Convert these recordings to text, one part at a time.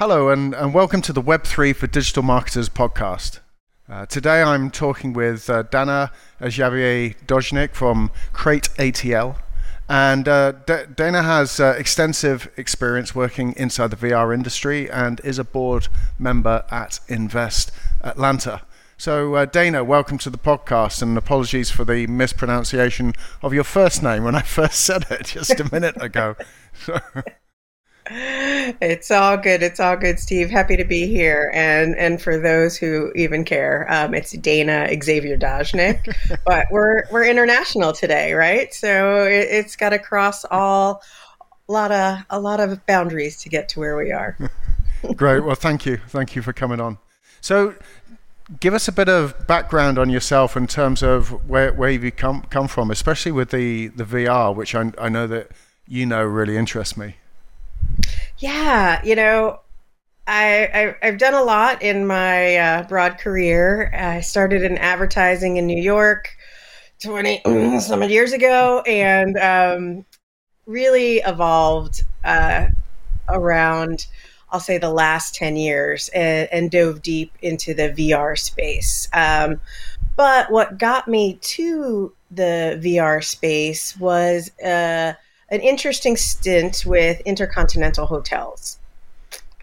Hello, and, and welcome to the Web3 for Digital Marketers podcast. Uh, today I'm talking with uh, Dana Javier Dojnik from CreateATL. And uh, D- Dana has uh, extensive experience working inside the VR industry and is a board member at Invest Atlanta. So, uh, Dana, welcome to the podcast, and apologies for the mispronunciation of your first name when I first said it just a minute ago. it's all good. It's all good, Steve. Happy to be here. And and for those who even care, um, it's Dana Xavier Dojnik. but we're we're international today, right? So it, has got to cross all a lot of a lot of boundaries to get to where we are. Great. Well, thank you. Thank you for coming on. So, give us a bit of background on yourself in terms of where where you come come from, especially with the the VR, which I I know that you know really interests me. Yeah, you know, I, I have done a lot in my uh, broad career. I started in advertising in New York, twenty some years ago, and um, really evolved uh, around. I'll say the last 10 years and, and dove deep into the VR space. Um, but what got me to the VR space was uh, an interesting stint with Intercontinental Hotels.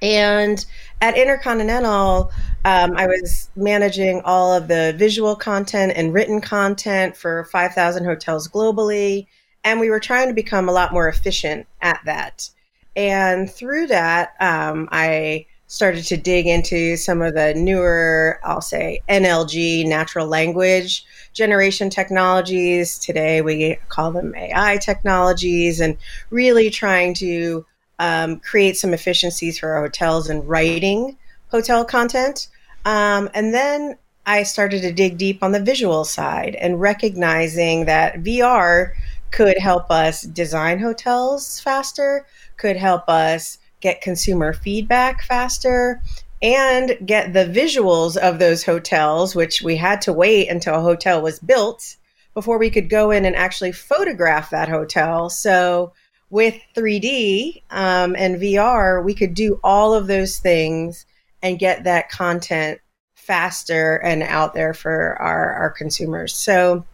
And at Intercontinental, um, I was managing all of the visual content and written content for 5,000 hotels globally. And we were trying to become a lot more efficient at that. And through that, um, I started to dig into some of the newer, I'll say, NLG, natural language generation technologies. Today we call them AI technologies, and really trying to um, create some efficiencies for our hotels in writing hotel content. Um, and then I started to dig deep on the visual side and recognizing that VR could help us design hotels faster, could help us get consumer feedback faster and get the visuals of those hotels, which we had to wait until a hotel was built before we could go in and actually photograph that hotel. So, with 3D um, and VR, we could do all of those things and get that content faster and out there for our, our consumers. So,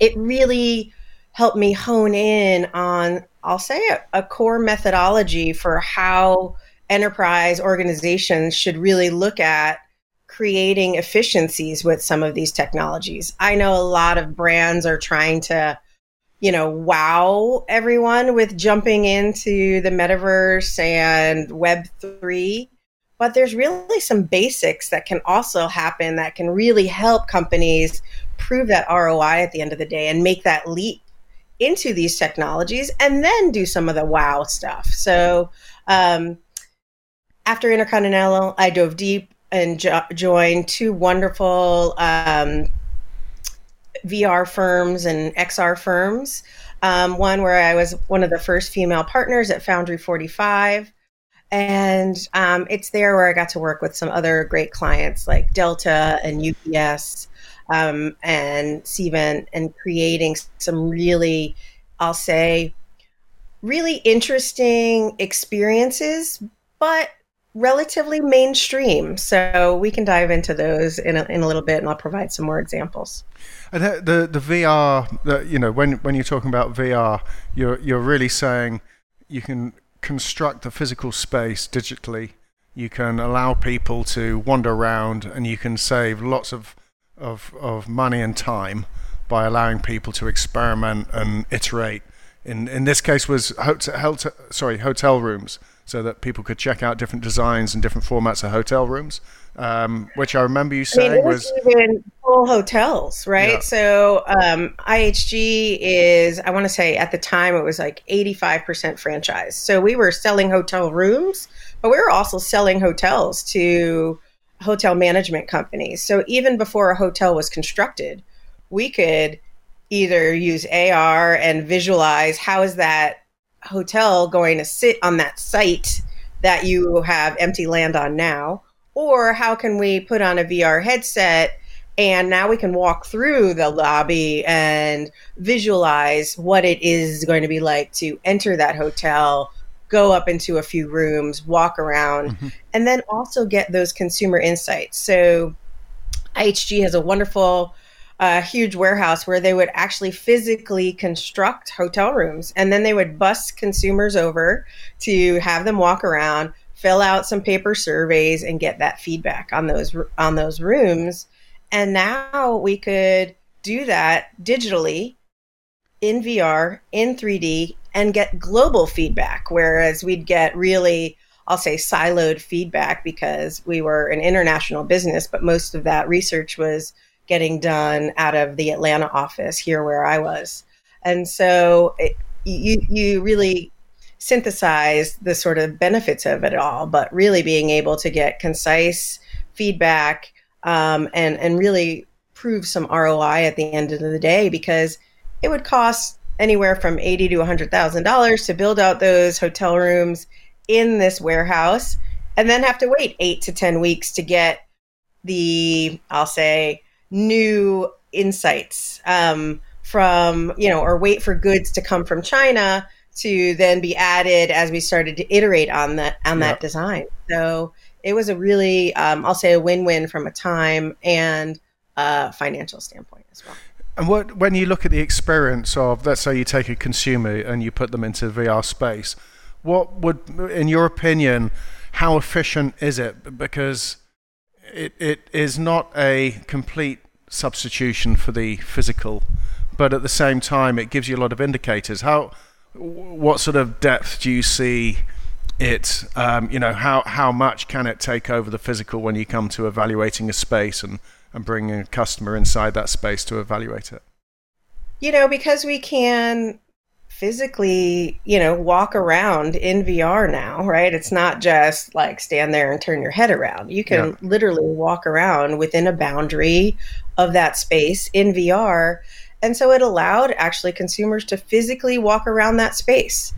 it really helped me hone in on I'll say a, a core methodology for how enterprise organizations should really look at creating efficiencies with some of these technologies. I know a lot of brands are trying to, you know, wow everyone with jumping into the metaverse and Web3. But there's really some basics that can also happen that can really help companies prove that ROI at the end of the day and make that leap into these technologies and then do some of the wow stuff. So, um, after Intercontinental, I dove deep and jo- joined two wonderful um, VR firms and XR firms. Um, one where I was one of the first female partners at Foundry 45. And um, it's there where I got to work with some other great clients like Delta and UPS um, and Cvent and creating some really, I'll say, really interesting experiences, but relatively mainstream. So we can dive into those in a, in a little bit, and I'll provide some more examples. And the the VR, the, you know, when when you're talking about VR, you're you're really saying you can construct the physical space digitally. You can allow people to wander around, and you can save lots of of, of money and time by allowing people to experiment and iterate. In in this case, was hotel, hotel sorry hotel rooms, so that people could check out different designs and different formats of hotel rooms. Um, which I remember you saying I mean, was, was even full hotels, right? Yeah. So um, IHG is, I want to say at the time it was like 85% franchise. So we were selling hotel rooms, but we were also selling hotels to hotel management companies. So even before a hotel was constructed, we could either use AR and visualize how is that hotel going to sit on that site that you have empty land on now or how can we put on a VR headset and now we can walk through the lobby and visualize what it is going to be like to enter that hotel go up into a few rooms, walk around, mm-hmm. and then also get those consumer insights. So IHG has a wonderful a huge warehouse where they would actually physically construct hotel rooms and then they would bus consumers over to have them walk around fill out some paper surveys and get that feedback on those on those rooms and now we could do that digitally in VR in 3D and get global feedback whereas we'd get really I'll say siloed feedback because we were an international business but most of that research was getting done out of the Atlanta office here where I was. And so it, you you really synthesize the sort of benefits of it all, but really being able to get concise feedback um, and and really prove some ROI at the end of the day because it would cost anywhere from eighty to hundred thousand dollars to build out those hotel rooms in this warehouse, and then have to wait eight to ten weeks to get the I'll say new insights um, from, you know, or wait for goods to come from China to then be added as we started to iterate on that on yep. that design. So it was a really, um, I'll say, a win-win from a time and uh, financial standpoint as well. And what when you look at the experience of, let's say, you take a consumer and you put them into VR space, what would, in your opinion, how efficient is it? Because it, it is not a complete substitution for the physical, but at the same time, it gives you a lot of indicators. How, what sort of depth do you see it? Um, you know, how how much can it take over the physical when you come to evaluating a space and and bringing a customer inside that space to evaluate it? You know, because we can physically, you know, walk around in VR now, right? It's not just like stand there and turn your head around. You can yeah. literally walk around within a boundary of that space in VR. And so it allowed actually consumers to physically walk around that space.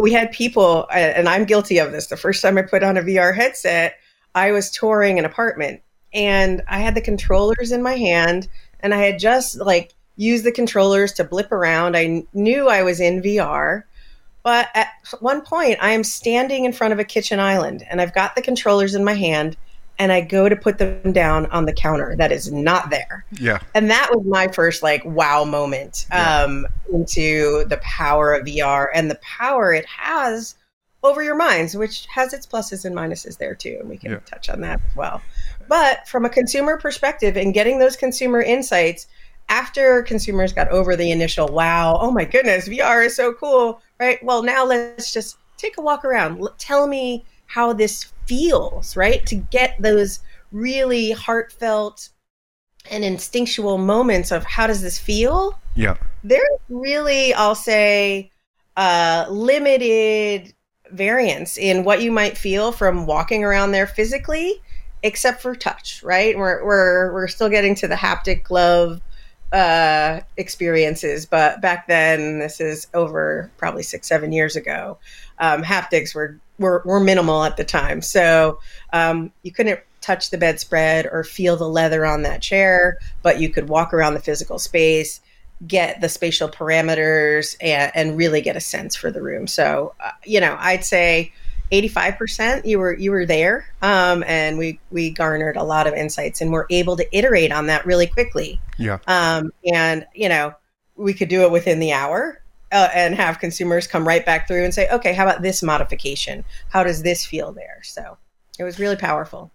We had people, and I'm guilty of this. The first time I put on a VR headset, I was touring an apartment and I had the controllers in my hand and I had just like used the controllers to blip around. I knew I was in VR. But at one point, I am standing in front of a kitchen island and I've got the controllers in my hand and I go to put them down on the counter that is not there. Yeah. And that was my first like wow moment um, yeah. into the power of VR and the power it has over your minds, which has its pluses and minuses there too. And we can yeah. touch on that as well. But from a consumer perspective and getting those consumer insights, after consumers got over the initial wow, oh my goodness, VR is so cool, right? Well, now let's just take a walk around. Tell me how this feels, right? To get those really heartfelt and instinctual moments of how does this feel? Yeah. There's really, I'll say, uh, limited variance in what you might feel from walking around there physically, except for touch, right? We're, we're, we're still getting to the haptic glove uh, experiences, but back then, this is over probably six, seven years ago, um, haptics were, were, were minimal at the time. So um, you couldn't touch the bedspread or feel the leather on that chair, but you could walk around the physical space, get the spatial parameters, and, and really get a sense for the room. So, uh, you know, I'd say 85% you were you were there um, and we we garnered a lot of insights and we're able to iterate on that really quickly. Yeah. Um, and you know we could do it within the hour uh, and have consumers come right back through and say okay how about this modification? How does this feel there? So it was really powerful.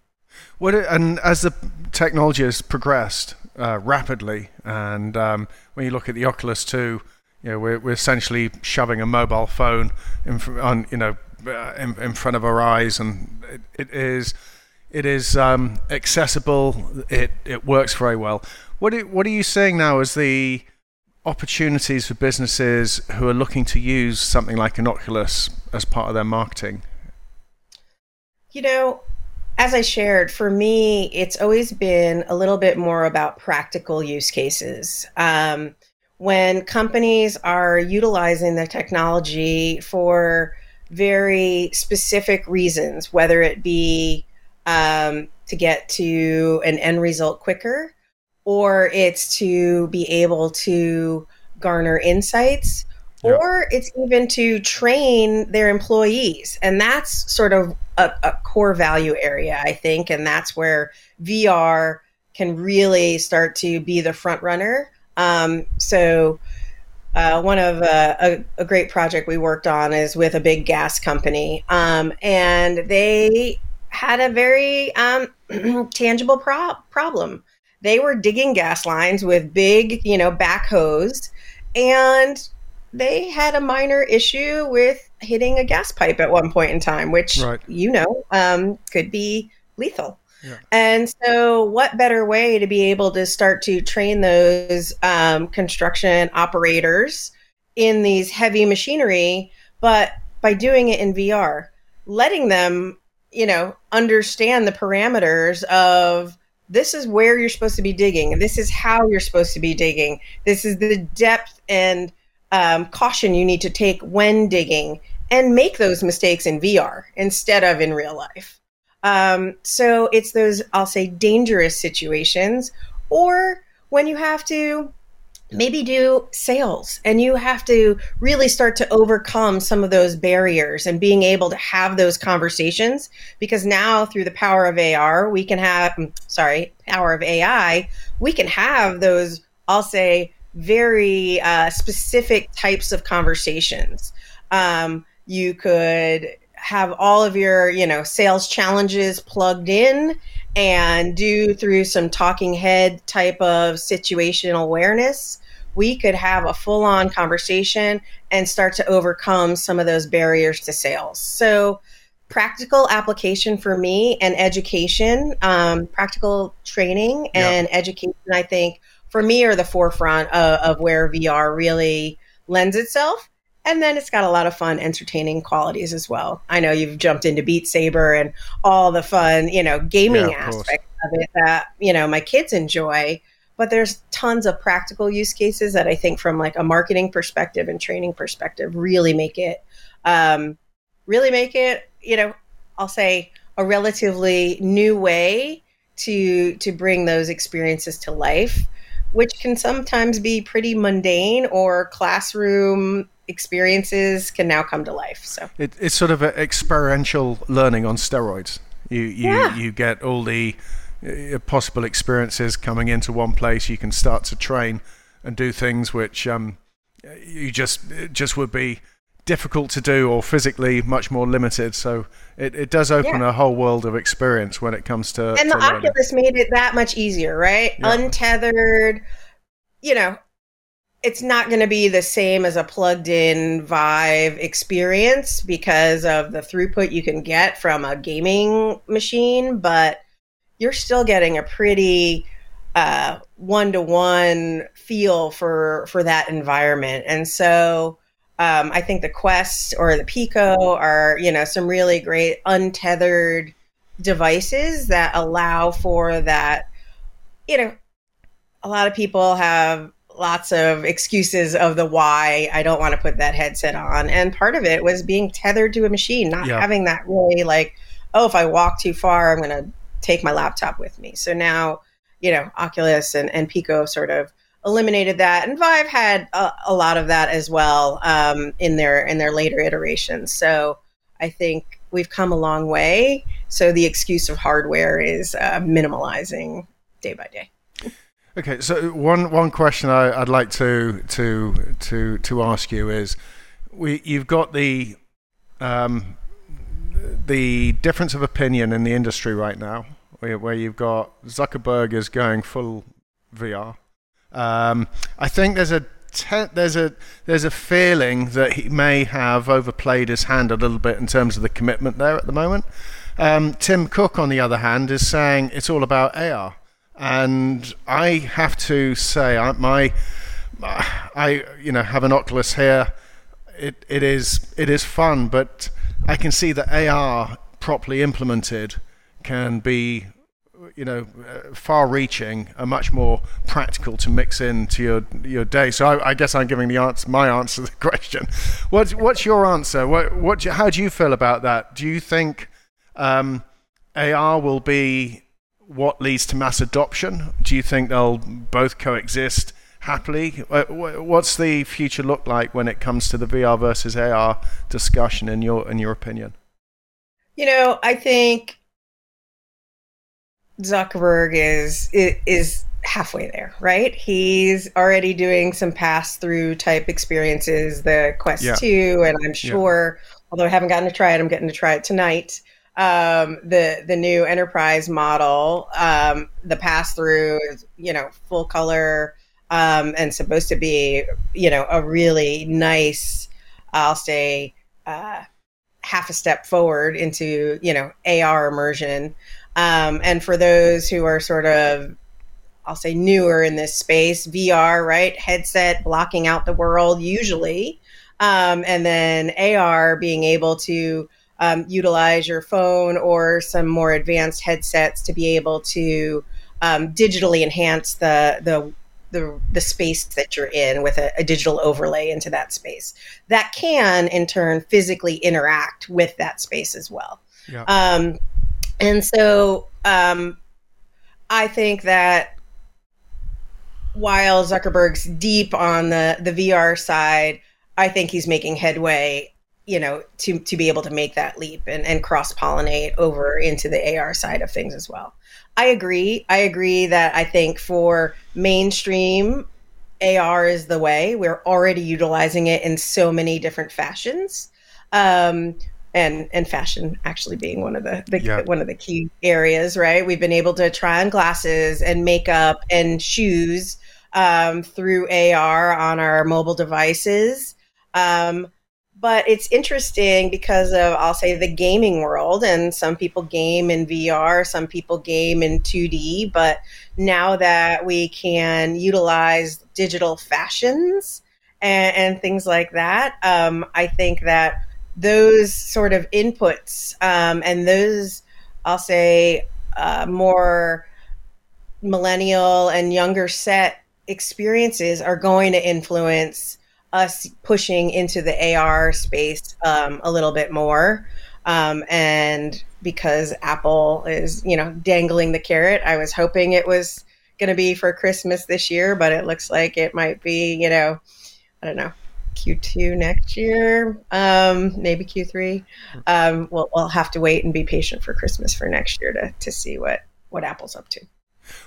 What and as the technology has progressed uh, rapidly and um, when you look at the oculus 2 you know, we're, we're essentially shoving a mobile phone in, on, you know, uh, in, in, front of our eyes, and it, it is it is um, accessible. It it works very well. What are, what are you seeing now as the opportunities for businesses who are looking to use something like an Oculus as part of their marketing? You know, as I shared, for me, it's always been a little bit more about practical use cases. Um, when companies are utilizing the technology for very specific reasons, whether it be um, to get to an end result quicker or it's to be able to garner insights or it's even to train their employees. And that's sort of a, a, core value area, I think. And that's where VR can really start to be the front runner. Um, so, uh, one of uh, a, a, great project we worked on is with a big gas company, um, and they had a very um, tangible pro- problem. They were digging gas lines with big, you know, backhoes, and they had a minor issue with hitting a gas pipe at one point in time, which right. you know um, could be lethal. Yeah. And so, what better way to be able to start to train those um, construction operators in these heavy machinery, but by doing it in VR, letting them, you know, understand the parameters of this is where you're supposed to be digging, this is how you're supposed to be digging, this is the depth and um, caution you need to take when digging, and make those mistakes in VR instead of in real life. Um, so it's those, I'll say, dangerous situations, or when you have to maybe do sales and you have to really start to overcome some of those barriers and being able to have those conversations because now through the power of AR we can have mm, sorry power of AI we can have those I'll say very uh, specific types of conversations. Um, you could have all of your, you know, sales challenges plugged in and do through some talking head type of situational awareness, we could have a full on conversation and start to overcome some of those barriers to sales. So, practical application for me and education, um, practical training and education, I think for me are the forefront of, of where VR really lends itself. And then it's got a lot of fun, entertaining qualities as well. I know you've jumped into Beat Saber and all the fun, you know, gaming yeah, aspect of it that, you know, my kids enjoy. But there's tons of practical use cases that I think from like a marketing perspective and training perspective really make it um, really make it, you know, I'll say a relatively new way to to bring those experiences to life which can sometimes be pretty mundane or classroom experiences can now come to life. So it, it's sort of experiential learning on steroids. You you yeah. you get all the uh, possible experiences coming into one place. You can start to train and do things which um, you just just would be difficult to do or physically much more limited. So it, it does open yeah. a whole world of experience when it comes to. And to the learning. Oculus made it that much easier, right? Yeah. Untethered, you know, it's not going to be the same as a plugged in Vive experience because of the throughput you can get from a gaming machine, but you're still getting a pretty one to one feel for for that environment. And so um, I think the Quest or the Pico are, you know, some really great untethered devices that allow for that. You know, a lot of people have lots of excuses of the why I don't want to put that headset on. And part of it was being tethered to a machine, not yeah. having that really like, oh, if I walk too far, I'm going to take my laptop with me. So now, you know, Oculus and, and Pico sort of eliminated that, and Vive had a, a lot of that as well um, in their in their later iterations. So I think we've come a long way. So the excuse of hardware is uh, minimalizing day by day. Okay, so one one question I, would like to to to to ask you is, we you've got the um, the difference of opinion in the industry right now, where, where you've got Zuckerberg is going full VR. Um, I think there's a te- there's a there's a feeling that he may have overplayed his hand a little bit in terms of the commitment there at the moment. Um, Tim Cook, on the other hand, is saying it's all about AR and I have to say, I, my, I you know have an Oculus here. It it is it is fun, but I can see that AR properly implemented can be you know far-reaching and much more practical to mix into your your day. So I, I, guess I'm giving the answer, my answer to the question. What's what's your answer? What what how do you feel about that? Do you think um, AR will be what leads to mass adoption? Do you think they'll both coexist? happily. Uh, what's the future look like when it comes to the VR versus AR discussion in your in your opinion? You know, I think Zuckerberg is is halfway there, right? He's already doing some pass through type experiences, the Quest yeah. 2, and I'm sure, yeah. although I haven't gotten to try it, I'm getting to try it tonight. Um, the the new enterprise model, um, the pass through is, you know, full color um, and supposed to be, you know, a really nice, I'll say, uh, half a step forward into, you know, AR immersion. Um, and for those who are sort of I'll say newer in this space, VR, right? Headset blocking out the world usually. Um, and then AR being able to um, utilize your phone or some more advanced headsets to be able to um, digitally enhance the, the the the space that you're in with a, a, digital overlay into that space that can in turn physically interact with that space as well yeah. um, and so um, i think that while Zuckerberg's deep on the the VR side, I think he's making headway, you know, to to be able to make that leap and, and cross pollinate over into the AR side of things as well. I agree. I agree that I think for mainstream AR is the way. We're already utilizing it in so many different fashions. Um, and and fashion actually being one of the, the yeah. one of the key areas, right? We've been able to try on glasses and makeup and shoes um, through AR on our mobile devices. Um, but it's interesting because of I'll say the gaming world, and some people game in VR, some people game in 2D. But now that we can utilize digital fashions and, and things like that, um, I think that those sort of inputs um, and those I'll say uh, more millennial and younger set experiences are going to influence us pushing into the AR space um, a little bit more. Um, and because Apple is, you know, dangling the carrot, I was hoping it was going to be for Christmas this year, but it looks like it might be, you know, I don't know, Q2 next year, um, maybe Q3. Um, we'll, we'll have to wait and be patient for Christmas for next year to, to see what, what Apple's up to.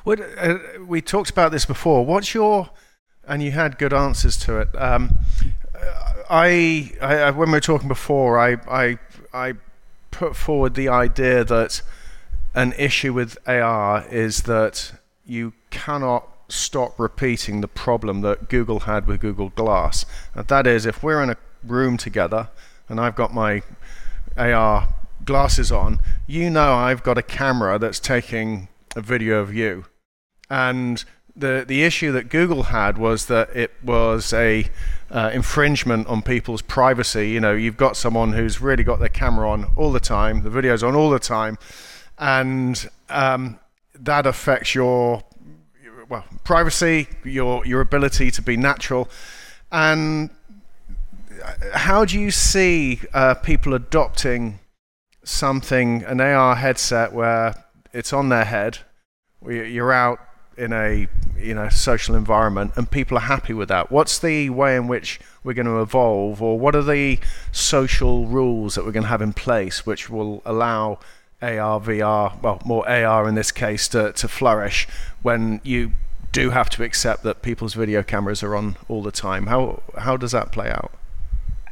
What uh, we talked about this before. What's your and you had good answers to it. Um, I, I, when we were talking before, I, I, I put forward the idea that an issue with AR is that you cannot stop repeating the problem that Google had with Google Glass. And that is, if we're in a room together and I've got my AR glasses on, you know I've got a camera that's taking a video of you. And the the issue that Google had was that it was a uh, infringement on people's privacy. You know, you've got someone who's really got their camera on all the time, the video's on all the time, and um, that affects your well privacy, your your ability to be natural, and how do you see uh, people adopting something an AR headset where it's on their head. You're out in a you know social environment, and people are happy with that. What's the way in which we're going to evolve, or what are the social rules that we're going to have in place which will allow AR, VR, well, more AR in this case, to, to flourish when you do have to accept that people's video cameras are on all the time. How how does that play out?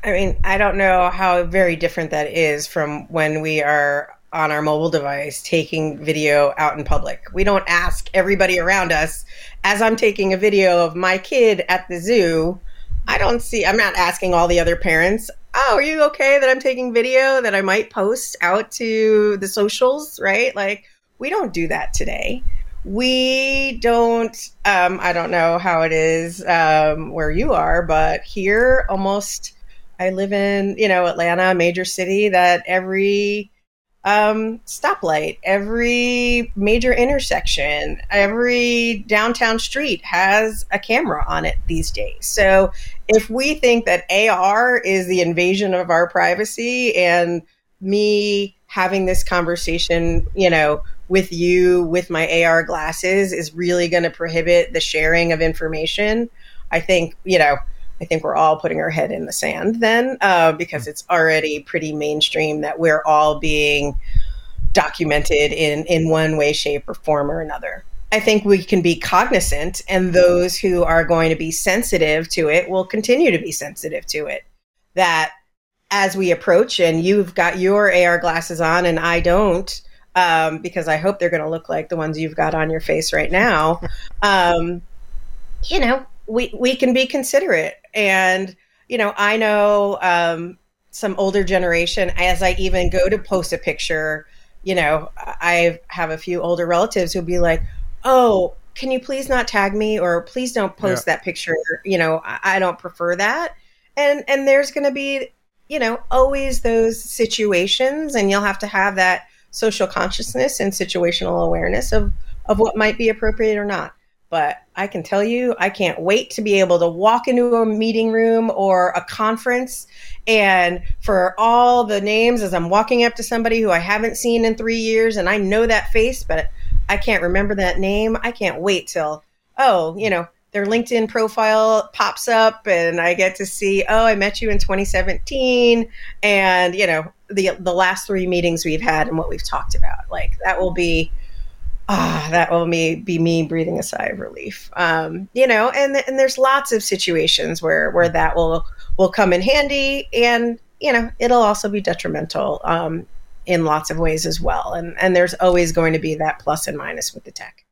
I mean, I don't know how very different that is from when we are on our mobile device taking video out in public. We don't ask everybody around us as I'm taking a video of my kid at the zoo. I don't see, I'm not asking all the other parents, oh, are you okay that I'm taking video that I might post out to the socials, right? Like, we don't do that today. We don't, um, I don't know how it is um, where you are, but here almost, I live in, you know, Atlanta, a major city that every, um, stoplight, every major intersection, every downtown street has a camera on it these days. So if we think that AR is the invasion of our privacy and me having this conversation, you know, with you with my AR glasses is really going to prohibit the sharing of information, I think, you know, I think we're all putting our head in the sand then uh, because it's already pretty mainstream that we're all being documented in, in one way, shape, or form or another. I think we can be cognizant, and those who are going to be sensitive to it will continue to be sensitive to it. That as we approach, and you've got your AR glasses on, and I don't, um, because I hope they're going to look like the ones you've got on your face right now. Um, you know, we we can be considerate, and you know, I know um, some older generation. As I even go to post a picture, you know, I have a few older relatives who'll be like, "Oh, can you please not tag me, or please don't post yeah. that picture." You know, I, I don't prefer that, and and there's going to be you know always those situations, and you'll have to have that social consciousness and situational awareness of of what might be appropriate or not. But I can tell you, I can't wait to be able to walk into a meeting room or a conference and for all the names as I'm walking up to somebody who I haven't seen in three years and I know that face, but I can't remember that name. I can't wait till, oh, you know, their LinkedIn profile pops up and I get to see, oh, I met you in 2017 and, you know, the the last three meetings we've had and what we've talked about. Like that will be ah, that will be, be me breathing a sigh of relief. Um, you know, and and there's lots of situations where where that will will come in handy, and you know, it'll also be detrimental um, in lots of ways as well. And and there's always going to be that plus and minus with the tech.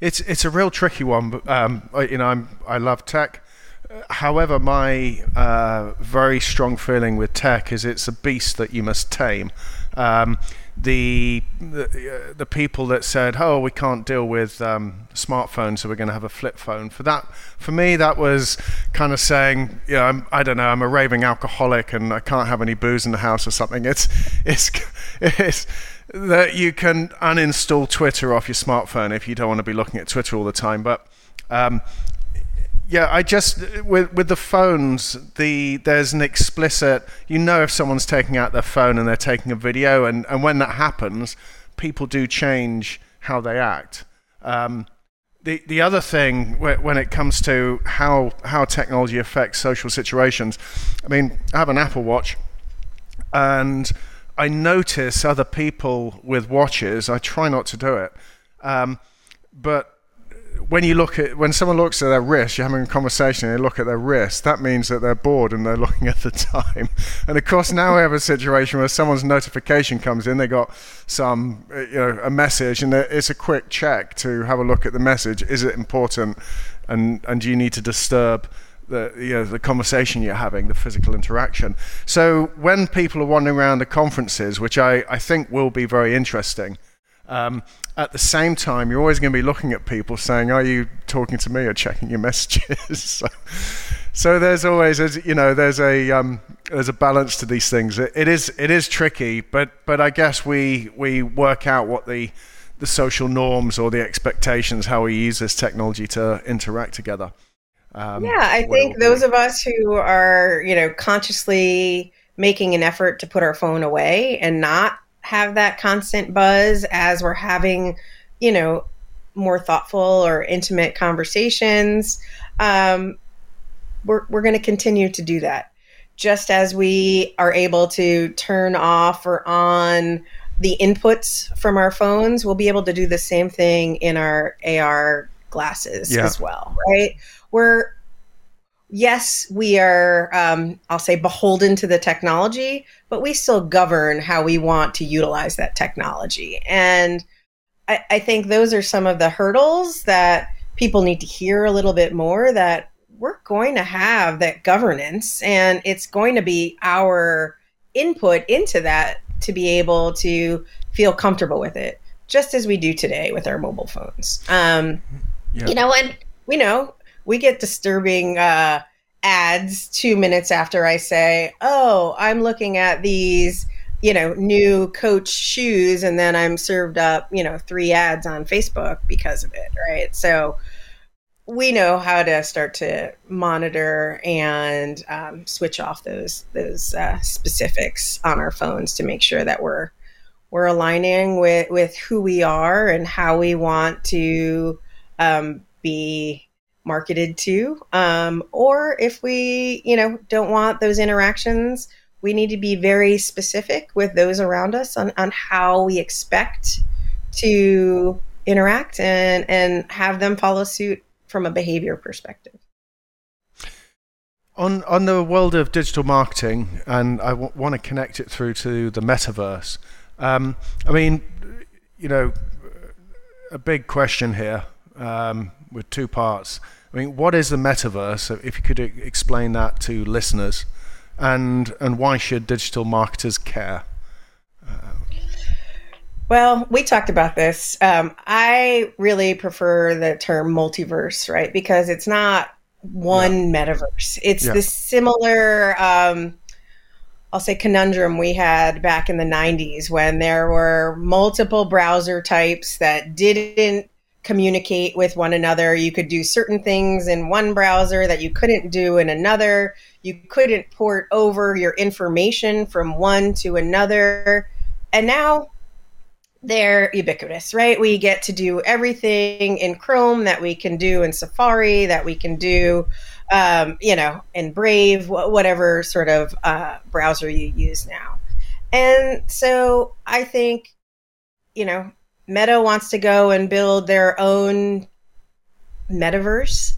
It's it's a real tricky one. But, um, you know, I'm I love tech. However, my uh, very strong feeling with tech is it's a beast that you must tame. Um, the the, uh, the, people that said, "Oh, we can't deal with um, smartphones, so we're going to have a flip phone." For that, for me, that was kind of saying, "Yeah, I'm, I don't know, I'm a raving alcoholic and I can't have any booze in the house or something." It's it's it's that you can uninstall Twitter off your smartphone if you don't want to be looking at Twitter all the time, but um, yeah, I just with with the phones, the there's an explicit. You know, if someone's taking out their phone and they're taking a video, and and when that happens, people do change how they act. Um, the the other thing when it comes to how how technology affects social situations, I mean, I have an Apple Watch, and I notice other people with watches. I try not to do it, um, but when you look at when someone looks at their wrist, you're having a conversation, and they look at their wrist. That means that they're bored and they're looking at the time. And of course, now we have a situation where someone's notification comes in. They got some, you know, a message, and it's a quick check to have a look at the message. Is it important? And and do you need to disturb? the you know, the conversation you're having, the physical interaction. So when people are wandering around the conferences, which I, I think will be very interesting, um, at the same time, you're always going to be looking at people saying, "Are you talking to me or checking your messages?" so, so, there's always, you know, there's a um, there's a balance to these things. It, it is it is tricky, but but I guess we we work out what the the social norms or the expectations, how we use this technology to interact together. Um, yeah, I think those of us who are, you know, consciously making an effort to put our phone away and not have that constant buzz as we're having, you know, more thoughtful or intimate conversations. Um, we're we're going to continue to do that. Just as we are able to turn off or on the inputs from our phones, we'll be able to do the same thing in our AR glasses yeah. as well, right? We're yes, we are, um, I'll say, beholden to the technology, but we still govern how we want to utilize that technology. And I, I think those are some of the hurdles that people need to hear a little bit more that we're going to have that governance and it's going to be our input into that to be able to feel comfortable with it just as we do today with our mobile phones um, yeah. you know and we know we get disturbing uh, ads two minutes after I say, "Oh, I'm looking at these." you know new coach shoes and then i'm served up you know three ads on facebook because of it right so we know how to start to monitor and um, switch off those those uh, specifics on our phones to make sure that we're we're aligning with with who we are and how we want to um, be marketed to um, or if we you know don't want those interactions we need to be very specific with those around us on, on how we expect to interact and and have them follow suit from a behavior perspective on on the world of digital marketing, and I w- want to connect it through to the metaverse. Um, I mean, you know, a big question here um, with two parts. I mean, what is the metaverse? If you could explain that to listeners, and and why should digital marketers care? Well, we talked about this. Um, I really prefer the term multiverse, right? Because it's not one yeah. metaverse. It's yeah. the similar, um, I'll say, conundrum we had back in the 90s when there were multiple browser types that didn't communicate with one another. You could do certain things in one browser that you couldn't do in another. You couldn't port over your information from one to another. And now they're ubiquitous, right? We get to do everything in Chrome that we can do in Safari, that we can do, um, you know, in Brave, whatever sort of uh, browser you use now. And so I think, you know, Meta wants to go and build their own metaverse.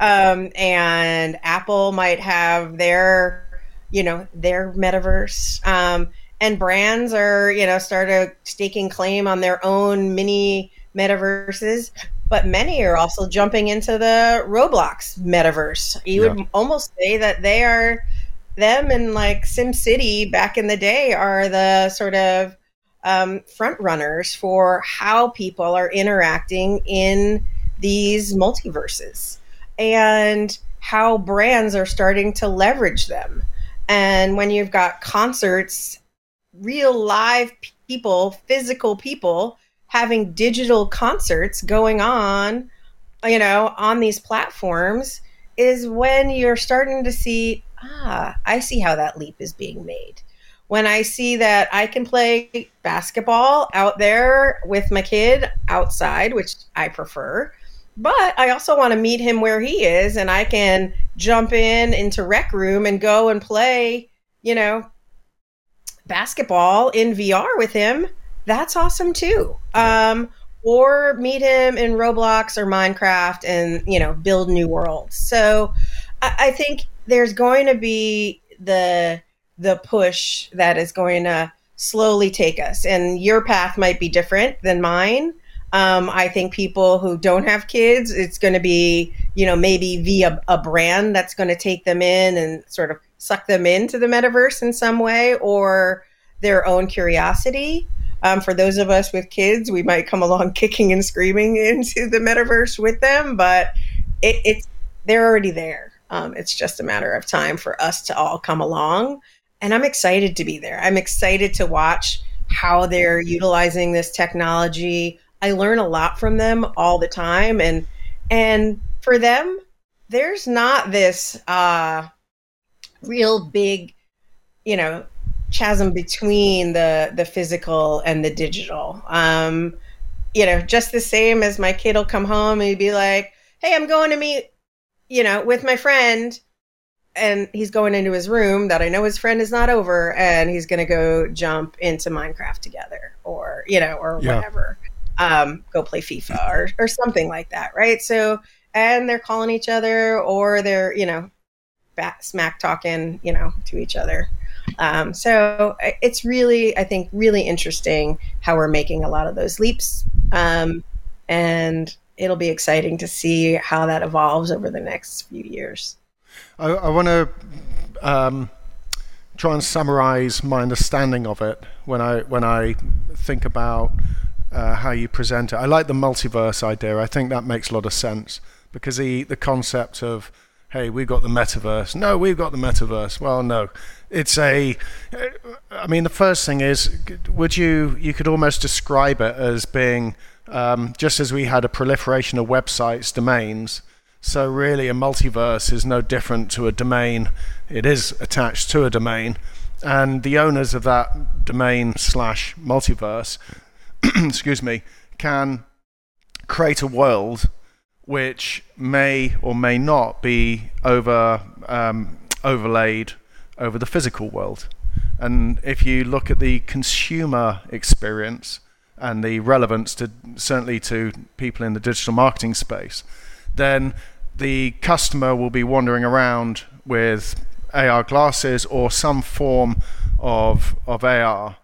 Um, and Apple might have their, you know, their metaverse. Um, and brands are you know started staking claim on their own mini metaverses but many are also jumping into the roblox metaverse you yeah. would almost say that they are them and like sim city back in the day are the sort of um, front runners for how people are interacting in these multiverses and how brands are starting to leverage them and when you've got concerts real live people, physical people having digital concerts going on, you know, on these platforms is when you're starting to see, ah, I see how that leap is being made. When I see that I can play basketball out there with my kid outside, which I prefer, but I also want to meet him where he is and I can jump in into rec room and go and play, you know, basketball in VR with him, that's awesome too. Um, or meet him in Roblox or Minecraft and, you know, build new worlds. So I, I think there's going to be the the push that is going to slowly take us. And your path might be different than mine. Um, I think people who don't have kids, it's going to be, you know, maybe via a brand that's going to take them in and sort of suck them into the metaverse in some way or their own curiosity. Um, for those of us with kids, we might come along kicking and screaming into the metaverse with them, but it, it's they're already there. Um, it's just a matter of time for us to all come along, and I'm excited to be there. I'm excited to watch how they're utilizing this technology. I learn a lot from them all the time, and and for them, there's not this uh, real big, you know, chasm between the the physical and the digital. Um, you know, just the same as my kid will come home and he'd be like, "Hey, I'm going to meet, you know, with my friend." And he's going into his room that I know his friend is not over, and he's going to go jump into Minecraft together, or you know, or yeah. whatever, um, go play FIFA or or something like that, right? So, and they're calling each other, or they're you know, smack talking, you know, to each other. Um, so it's really, I think, really interesting how we're making a lot of those leaps. Um, and it'll be exciting to see how that evolves over the next few years. I, I want to um, try and summarize my understanding of it when I when I think about uh, how you present it. I like the multiverse idea. I think that makes a lot of sense because the the concept of hey, we've got the metaverse. No, we've got the metaverse. Well, no, it's a. I mean, the first thing is, would you you could almost describe it as being um, just as we had a proliferation of websites, domains. So really, a multiverse is no different to a domain. It is attached to a domain, and the owners of that domain slash multiverse, excuse me, can create a world which may or may not be over um, overlaid over the physical world. And if you look at the consumer experience and the relevance to certainly to people in the digital marketing space, then the customer will be wandering around with AR glasses or some form of of AR.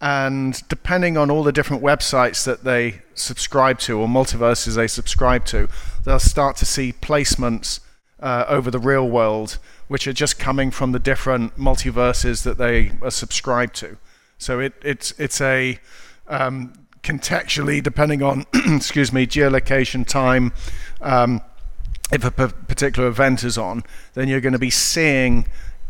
And depending on all the different websites that they subscribe to or multiverses they subscribe to, they'll start to see placements uh, over the real world, which are just coming from the different multiverses that they are subscribed to. So it, it's it's a um, contextually depending on excuse me geolocation time. Um, if a particular event is on, then you're going to be seeing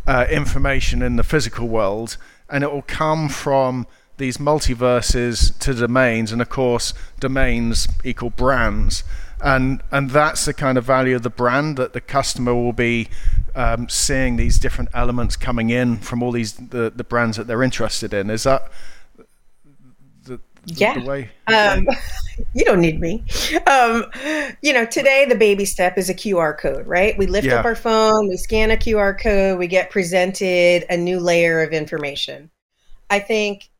uh, information in the physical world, and it will come from these multiverses to domains, and of course, domains equal brands and and that's the kind of value of the brand that the customer will be um, seeing these different elements coming in from all these the, the brands that they're interested in. Is that yeah. Um, you don't need me. Um, you know, today the baby step is a QR code, right? We lift yeah. up our phone, we scan a QR code, we get presented a new layer of information. I think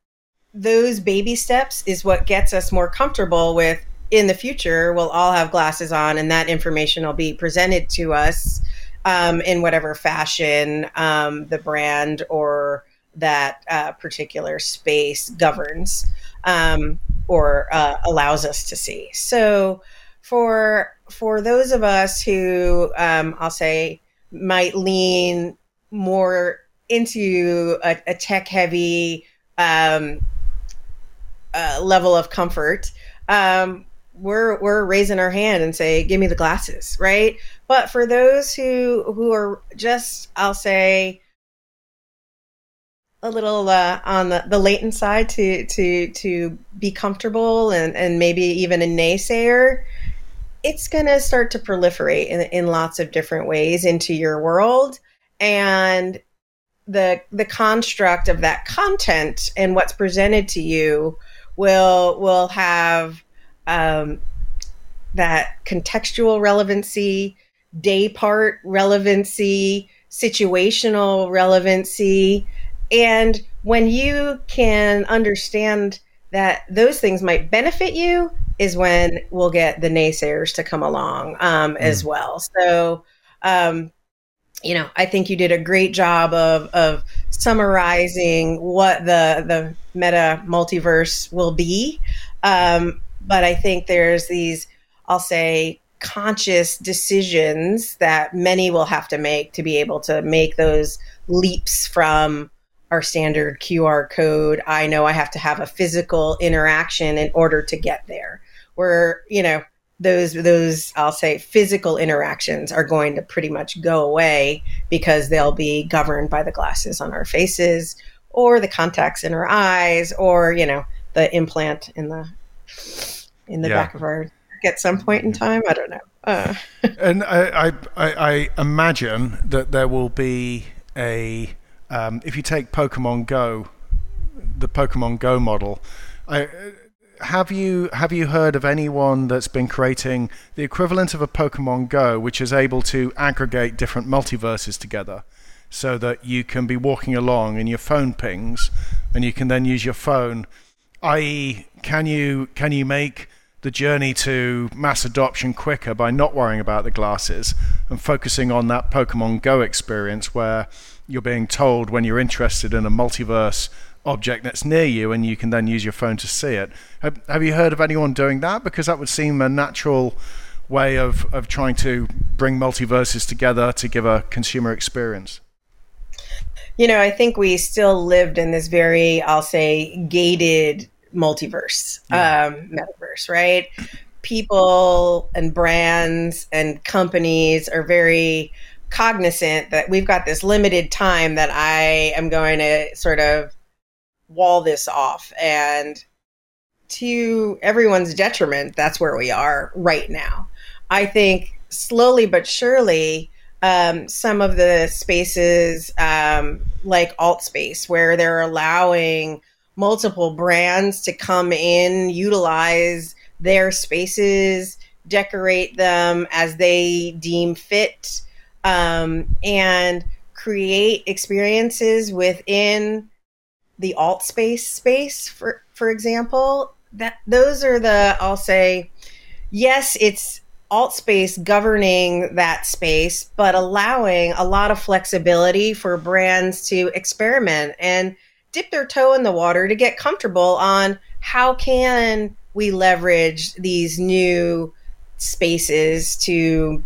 those baby steps is what gets us more comfortable with in the future we'll all have glasses on and that information will be presented to us um, in whatever fashion um, the brand or that uh, particular space governs um, or uh, allows us to see. So for for those of us who um, i'll say might lean more into a, a tech heavy um, uh, level of comfort um, we're we're raising our hand and say give me the glasses right? But for those who who are just i'll say a little uh, on the, the latent side to to to be comfortable and and maybe even a naysayer it's going to start to proliferate in, in lots of different ways into your world and the the construct of that content and what's presented to you will will have um, that contextual relevancy, day part relevancy, situational relevancy. And when you can understand that those things might benefit you, is when we'll get the naysayers to come along um, mm. as well. So, um, you know, I think you did a great job of of summarizing what the the meta multiverse will be. Um, but I think there's these, I'll say, conscious decisions that many will have to make to be able to make those leaps from our standard QR code. I know I have to have a physical interaction in order to get there. Where, you know, those those I'll say physical interactions are going to pretty much go away because they'll be governed by the glasses on our faces or the contacts in our eyes or, you know, the implant in the in the yeah. back of our at some point in time. I don't know. Uh. and I, I, I, imagine that there will be a um, if you take Pokemon Go, the Pokemon Go model. I, have you have you heard of anyone that's been creating the equivalent of a Pokemon Go, which is able to aggregate different multiverses together, so that you can be walking along and your phone pings, and you can then use your phone. I.e., can you can you make the journey to mass adoption quicker by not worrying about the glasses and focusing on that Pokemon Go experience where you're being told when you're interested in a multiverse object that's near you and you can then use your phone to see it. Have, have you heard of anyone doing that? Because that would seem a natural way of, of trying to bring multiverses together to give a consumer experience. You know, I think we still lived in this very, I'll say, gated multiverse, yeah. um, metaverse, right? People and brands and companies are very cognizant that we've got this limited time that I am going to sort of wall this off. And to everyone's detriment, that's where we are right now. I think slowly but surely, um, some of the spaces um, like Altspace, where they're allowing multiple brands to come in, utilize their spaces, decorate them as they deem fit, um, and create experiences within the alt space space for for example that those are the i'll say yes it's alt space governing that space but allowing a lot of flexibility for brands to experiment and dip their toe in the water to get comfortable on how can we leverage these new spaces to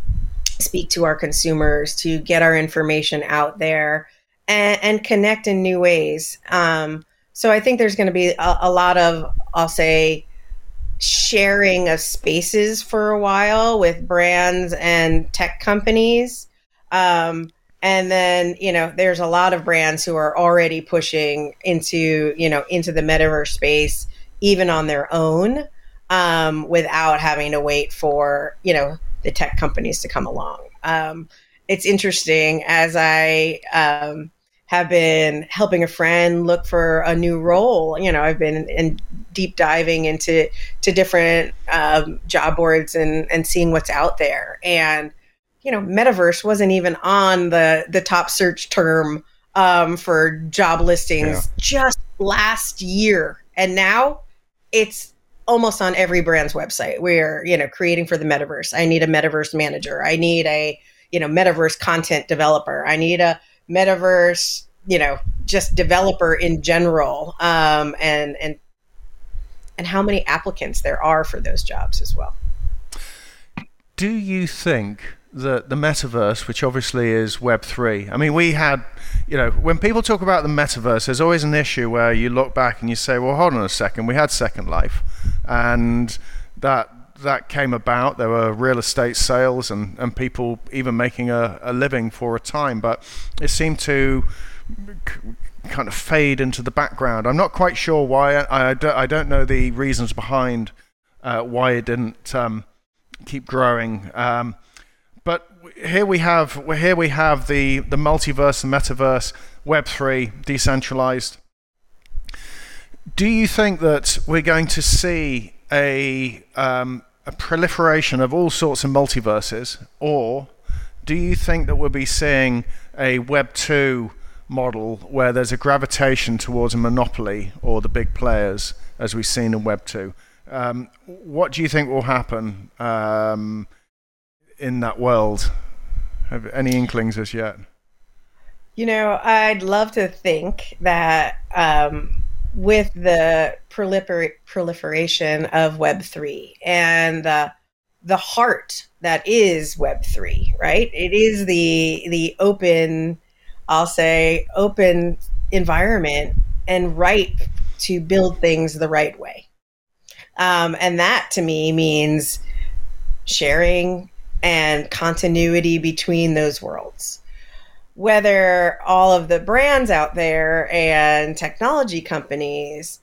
speak to our consumers to get our information out there and, and connect in new ways. Um, so i think there's going to be a, a lot of i'll say sharing of spaces for a while with brands and tech companies. Um, and then you know there's a lot of brands who are already pushing into you know into the metaverse space even on their own um, without having to wait for you know the tech companies to come along. Um, it's interesting as i um, have been helping a friend look for a new role you know i've been in deep diving into to different um, job boards and and seeing what's out there. And you know, metaverse wasn't even on the the top search term um, for job listings yeah. just last year, and now it's almost on every brand's website. We're you know creating for the metaverse. I need a metaverse manager. I need a you know metaverse content developer. I need a metaverse you know just developer in general, um, and and and how many applicants there are for those jobs as well. Do you think that the metaverse, which obviously is Web three. I mean, we had, you know, when people talk about the metaverse, there's always an issue where you look back and you say, well, hold on a second, we had Second Life, and that that came about. There were real estate sales and, and people even making a, a living for a time, but it seemed to kind of fade into the background. I'm not quite sure why. I, I, don't, I don't know the reasons behind uh, why it didn't um, keep growing. Um, here we have here we have the the multiverse, the metaverse, Web three, decentralized. Do you think that we're going to see a um, a proliferation of all sorts of multiverses, or do you think that we'll be seeing a Web two model where there's a gravitation towards a monopoly or the big players, as we've seen in Web two? Um, what do you think will happen? Um, in that world? Have any inklings as yet? You know, I'd love to think that um, with the prolifer- proliferation of Web3 and uh, the heart that is Web3, right? It is the the open, I'll say, open environment and right to build things the right way. Um, and that to me means sharing and continuity between those worlds. Whether all of the brands out there and technology companies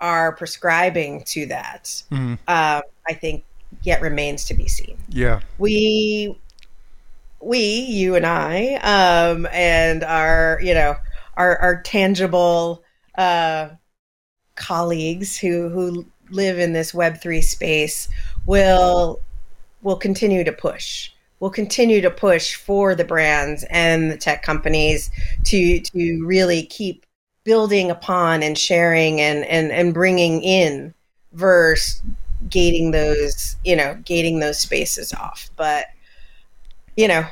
are prescribing to that, mm-hmm. uh, I think yet remains to be seen. Yeah. We, we, you and I, um, and our, you know, our, our tangible uh, colleagues who, who live in this Web3 space will will continue to push. We'll continue to push for the brands and the tech companies to to really keep building upon and sharing and and and bringing in versus gating those you know gating those spaces off. But you know,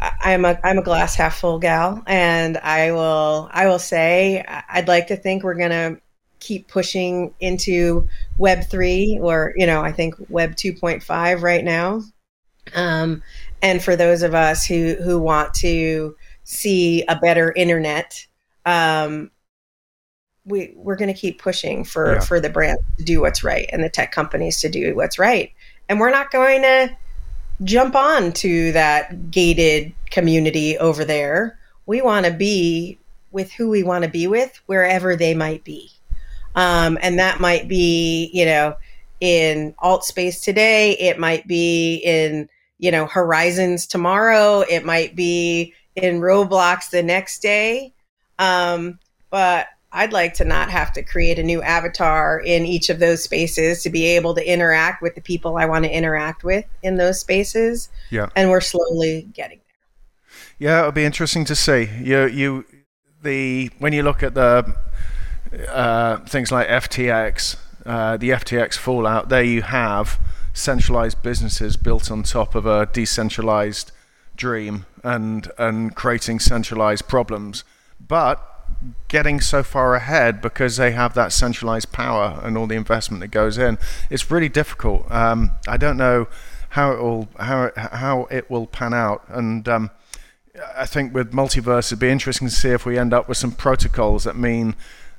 I'm a I'm a glass half full gal, and I will I will say I'd like to think we're gonna keep pushing into Web three, or you know, I think Web two point five right now. Um, and for those of us who who want to see a better internet, um, we we're going to keep pushing for yeah. for the brand to do what's right and the tech companies to do what's right, and we're not going to jump on to that gated community over there. We want to be with who we want to be with wherever they might be. Um, and that might be, you know, in alt space today, it might be in, you know, Horizons tomorrow. It might be in Roblox the next day. Um, but I'd like to not have to create a new avatar in each of those spaces to be able to interact with the people I want to interact with in those spaces. Yeah. And we're slowly getting there. Yeah, it'll be interesting to see. You you the when you look at the uh, things like FTX, uh, the FTX fallout, there you have centralized businesses built on top of a decentralized dream and and creating centralized problems. But getting so far ahead because they have that centralized power and all the investment that goes in. It's really difficult. Um, I don't know how it will how how it will pan out, and um, I think with multiverse it'd be interesting to see if we end up with some protocols that mean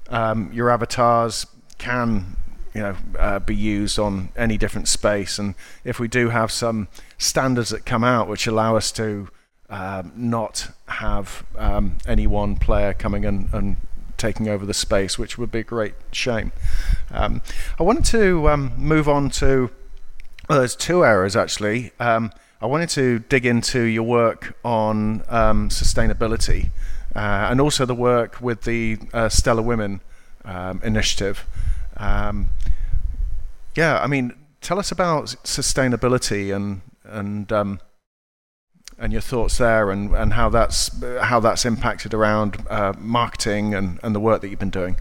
um, your avatars can you know uh, be used on any different space, and if we do have some standards that come out which allow us to um, not have um, any one player coming in and taking over the space, which would be a great shame. Um, I wanted to um, move on to well, there's two areas actually. Um, I wanted to dig into your work on um, sustainability uh, and also the work with the uh, Stellar Women initiative. yeah, I mean, tell us about sustainability and and and your thoughts there, and, and how that's how that's impacted around uh, marketing and, and the work that you've been doing.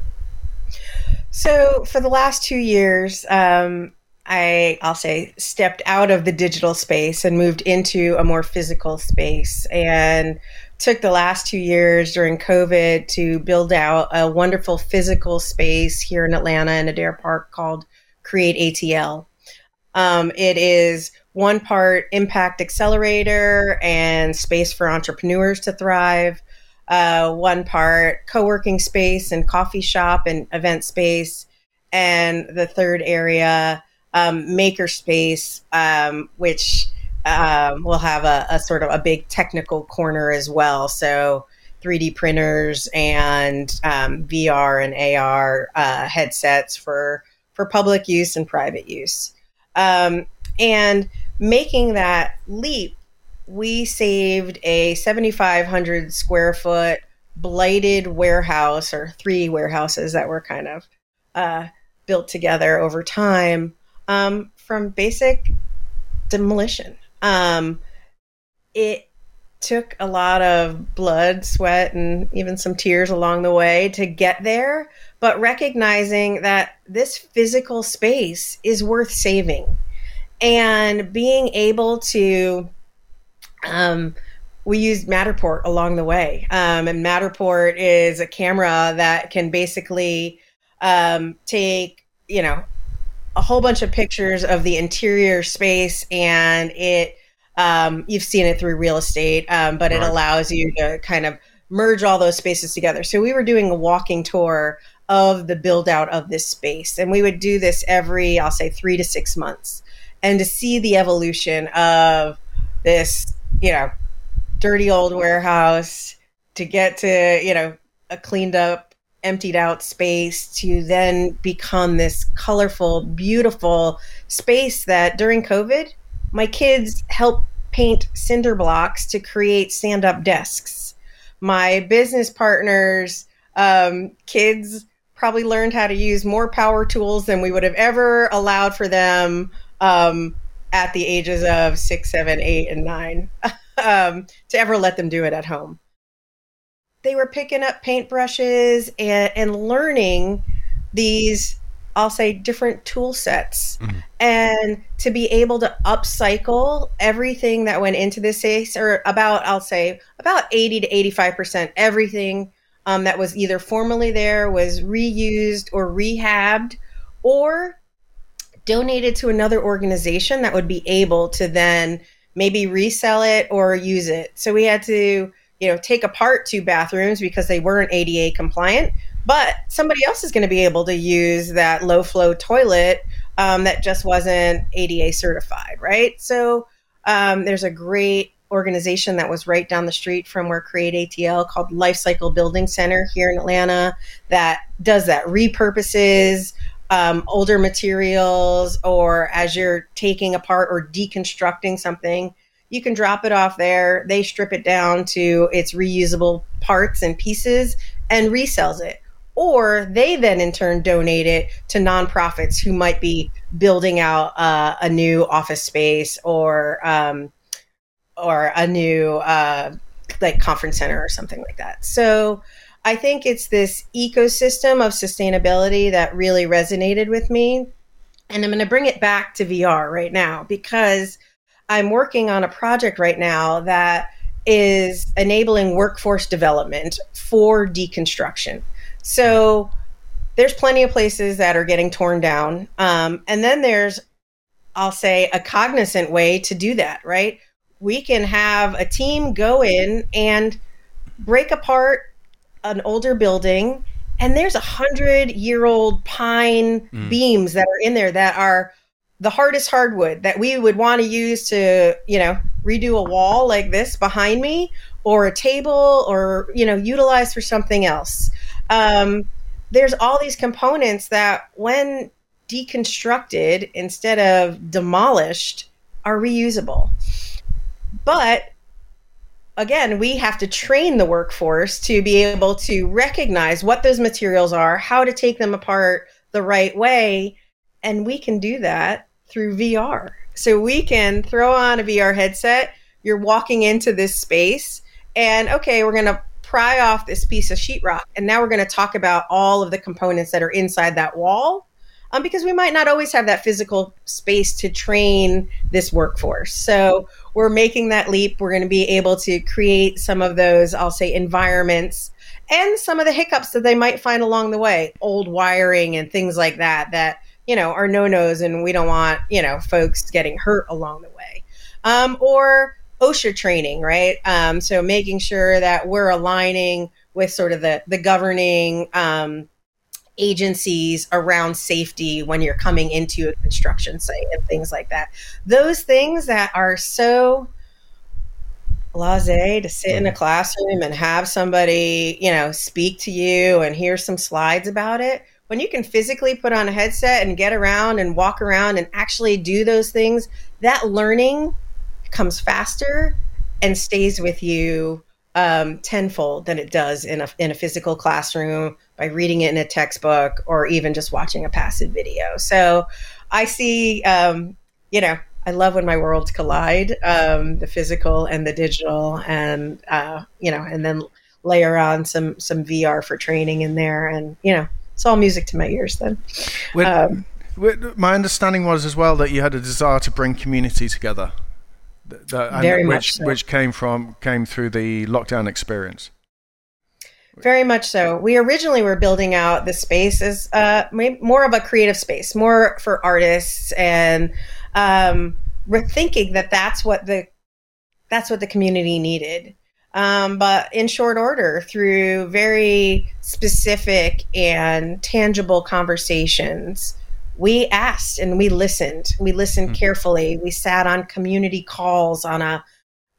So for the last two years, um, I I'll say stepped out of the digital space and moved into a more physical space, and took the last two years during COVID to build out a wonderful physical space here in Atlanta in Adair Park called Create ATL. Um, it is one part impact accelerator and space for entrepreneurs to thrive, uh, one part co working space and coffee shop and event space, and the third area, um, maker space, um, which um, will have a, a, sort of a big technical corner as well. So 3D printers and um, VR and AR uh, headsets for for public use and private use. Um, and making that leap, we saved a 7,500 square foot blighted warehouse or three warehouses that were kind of uh, built together over time um, from basic demolition. Um, it took a lot of blood, sweat, and even some tears along the way to get there, but recognizing that this physical space is worth saving and being able to um, we used Matterport along the way. Um, and Matterport is a camera that can basically um, take, you know, a whole bunch of pictures of the interior space and it, um, you've seen it through real estate, um, but it allows you to kind of merge all those spaces together. So we were doing a walking tour of the build out of this space. And we would do this every, I'll say, three to six months and to see the evolution of this, you know, dirty old warehouse to get to, you know, a cleaned up, emptied out space to then become this colorful, beautiful space that during COVID, my kids helped paint cinder blocks to create stand up desks. My business partners, um, kids probably learned how to use more power tools than we would have ever allowed for them um, at the ages of six, seven, eight, and nine um, to ever let them do it at home. They were picking up paintbrushes and, and learning these, I'll say, different tool sets. Mm-hmm. And to be able to upcycle everything that went into this space, or about, I'll say, about 80 to 85%, everything um, that was either formerly there was reused or rehabbed or donated to another organization that would be able to then maybe resell it or use it. So we had to, you know, take apart two bathrooms because they weren't ADA compliant, but somebody else is going to be able to use that low flow toilet um, that just wasn't ADA certified, right? So um, there's a great organization that was right down the street from where Create ATL called Lifecycle Building Center here in Atlanta that does that, repurposes um, older materials or as you're taking apart or deconstructing something, You can drop it off there. They strip it down to its reusable parts and pieces and resells it. Or they then in turn donate it to nonprofits who might be building out uh, a new office space or um, or a new uh, like conference center or something like that. So I think it's this ecosystem of sustainability that really resonated with me. And I'm going to bring it back to VR right now because I'm working on a project right now that is enabling workforce development for deconstruction. So there's plenty of places that are getting torn down. Um, and then there's, I'll say, a cognizant way to do that, right? We can have a team go in and break apart an older building, and there's a hundred year old pine mm. beams that are in there that are the hardest hardwood that we would want to use to, you know, redo a wall like this behind me or a table or, you know, utilize for something else. Um, there's all these components that when deconstructed instead of demolished are reusable. But again, we have to train the workforce to be able to recognize what those materials are, how to take them apart the right way, and we can do that through VR. So we can throw on a VR headset, you're walking into this space, and okay, we're going to pry off this piece of sheetrock. And now we're going to talk about all of the components that are inside that wall. Um, because we might not always have that physical space to train this workforce. So we're making that leap. We're going to be able to create some of those, I'll say, environments and some of the hiccups that they might find along the way, old wiring and things like that, that you know, are no nos and we don't want, you know, folks getting hurt along the way. Um, or OSHA training, right? Um, so making sure that we're aligning with sort of the, the governing um, agencies around safety when you're coming into a construction site and things like that. Those things that are so blase to sit in a classroom and have somebody, you know, speak to you and hear some slides about it when you can physically put on a headset and get around and walk around and actually do those things, that learning comes faster and stays with you um, tenfold than it does in a in a physical classroom by reading it in a textbook or even just watching a passive video. So I see, um, you know, I love when my worlds collide, um, the physical and the digital, and uh, you know, and then layer on some some VR for training in there, and you know, it's all music to my ears then. Um, my understanding was as well that you had a desire to bring community together. That, very which, much so. which came from came through the lockdown experience. Very much so. We originally were building out the space as uh, more of a creative space, more for artists, and um, we're thinking that that's what the that's what the community needed. Um, but in short order, through very specific and tangible conversations, we asked and we listened. We listened mm-hmm. carefully. We sat on community calls on a,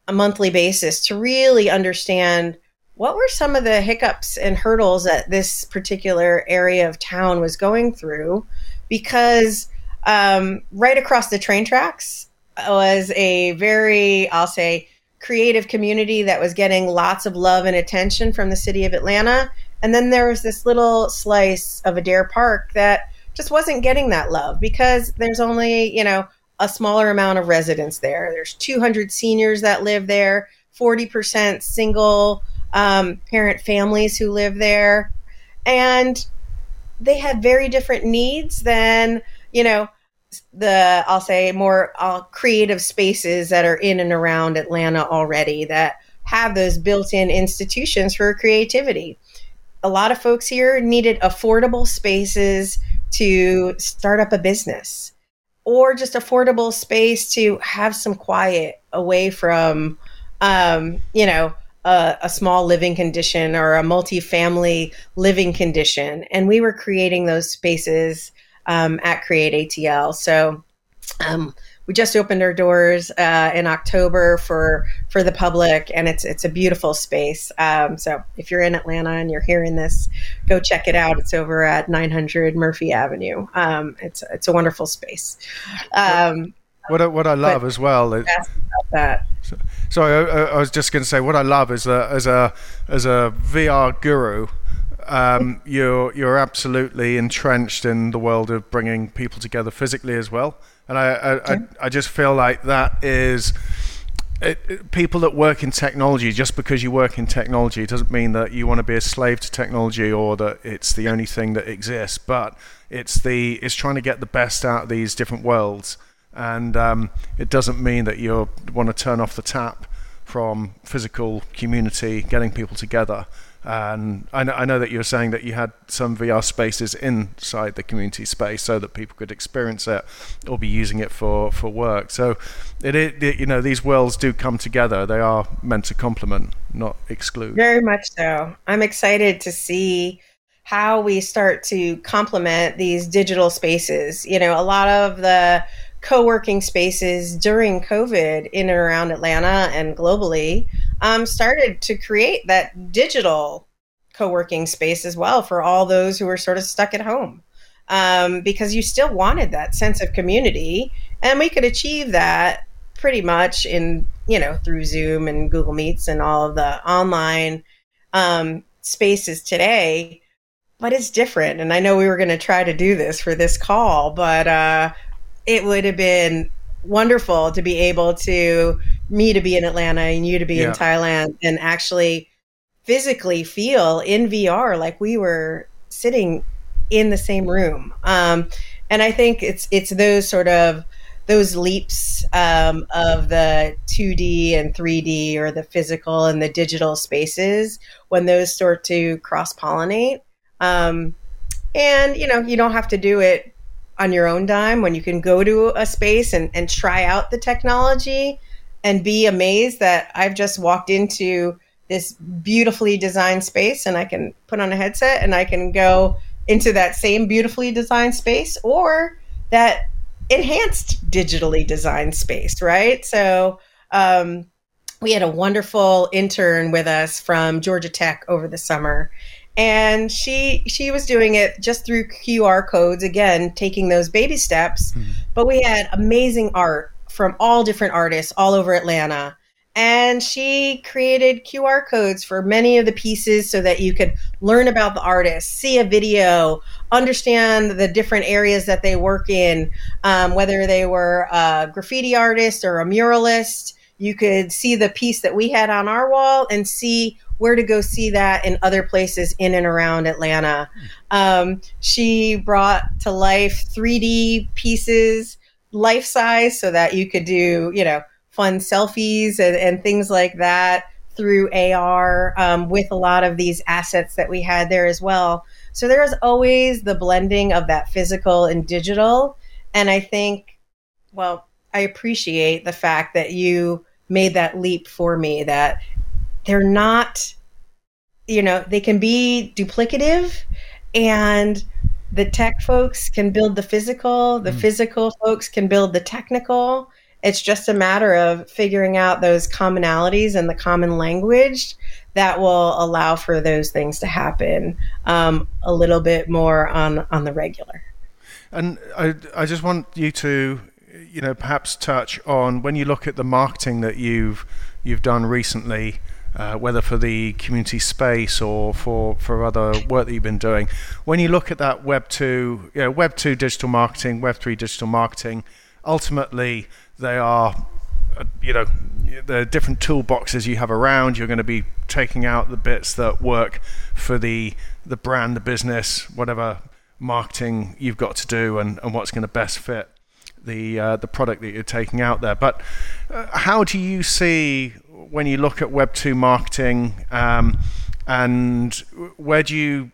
a monthly basis to really understand what were some of the hiccups and hurdles that this particular area of town was going through. Because um, right across the train tracks was a very, I'll say, creative community that was getting lots of love and attention from the city of Atlanta. And then there was this little slice of Adair Park that just wasn't getting that love because there's only, you know, a smaller amount of residents there. There's 200 seniors that live there, 40% single um, parent families who live there. And they had very different needs than, you know, the I'll say more uh, creative spaces that are in and around Atlanta already that have those built-in institutions for creativity. A lot of folks here needed affordable spaces to start up a business or just affordable space to have some quiet away from um, you know a, a, small living condition or a multi-family living condition and we were creating those spaces um, at Create ATL. So um, we just opened our doors uh, in October for for the public, and it's it's a beautiful space. Um, so if you're in Atlanta and you're hearing this, go check it out. It's over at 900 Murphy Avenue. Um, it's it's a wonderful space. Um, what I, what I love as well is that. So, sorry, I, I was just going to say what I love is a, as a as a VR guru. Um, you're you're absolutely entrenched in the world of bringing people together physically as well, and I I, I, I just feel like that is it, it, people that work in technology, just because you work in technology, doesn't mean that you want to be a slave to technology or that it's the only thing that exists. But it's the it's trying to get the best out of these different worlds, and um, it doesn't mean that you want to turn off the tap from physical community, getting people together. And I know, I know that you were saying that you had some VR spaces inside the community space so that people could experience it or be using it for, for work. So it, it you know these worlds do come together. They are meant to complement, not exclude. Very much so. I'm excited to see how we start to complement these digital spaces. You know, a lot of the co-working spaces during COVID in and around Atlanta and globally um, started to create that digital co-working space as well for all those who were sort of stuck at home. Um, because you still wanted that sense of community. And we could achieve that pretty much in you know through zoom and google meets and all of the online um, spaces today. But it's different. And i know we were going to try to do this for this call but uh, it would have been wonderful to be able to me to be in Atlanta and you to be yeah. in Thailand and actually physically feel in VR like we were sitting in the same room. Um, and I think it's it's those sort of those leaps um, of the 2D and 3D or the physical and the digital spaces when those start to cross pollinate. Um, and you know, you don't have to do it on your own dime when you can go to a space and, and try out the technology and be amazed that I've just walked into this beautifully designed space and I can put on a headset and I can go into that same beautifully designed space or that enhanced digitally designed space, right? So, um, we had a wonderful intern with us from Georgia Tech over the summer, and she she was doing it just through QR codes again taking those baby steps mm-hmm. but we had amazing art from all different artists all over Atlanta and she created QR codes for many of the pieces so that you could learn about the artist, see a video, understand the different areas that they work in, um, whether they were a graffiti artist or a muralist. You could see the piece that we had on our wall and see where to go see that in other places in and around Atlanta. Um, she brought to life 3D pieces, life size, so that you could do, you know, fun selfies and, and things like that through AR um, with a lot of these assets that we had there as well. So there's always the blending of that physical and digital. And I think, well, I appreciate the fact that you made that leap for me that they're not you know they can be duplicative and the tech folks can build the physical the mm. physical folks can build the technical it's just a matter of figuring out those commonalities and the common language that will allow for those things to happen um, a little bit more on on the regular and I, I just want you to you know perhaps touch on when you look at the marketing that you've you've done recently, uh, whether for the community space or for, for other work that you've been doing. When you look at that Web two, you know, Web two digital marketing, Web three digital marketing, ultimately they are, uh, you know, the different toolboxes you have around. You're going to be taking out the bits that work for the the brand, the business, whatever marketing you've got to do, and, and what's going to best fit the uh, the product that you're taking out there. But uh, how do you see when you look at Web two marketing, um, and where do you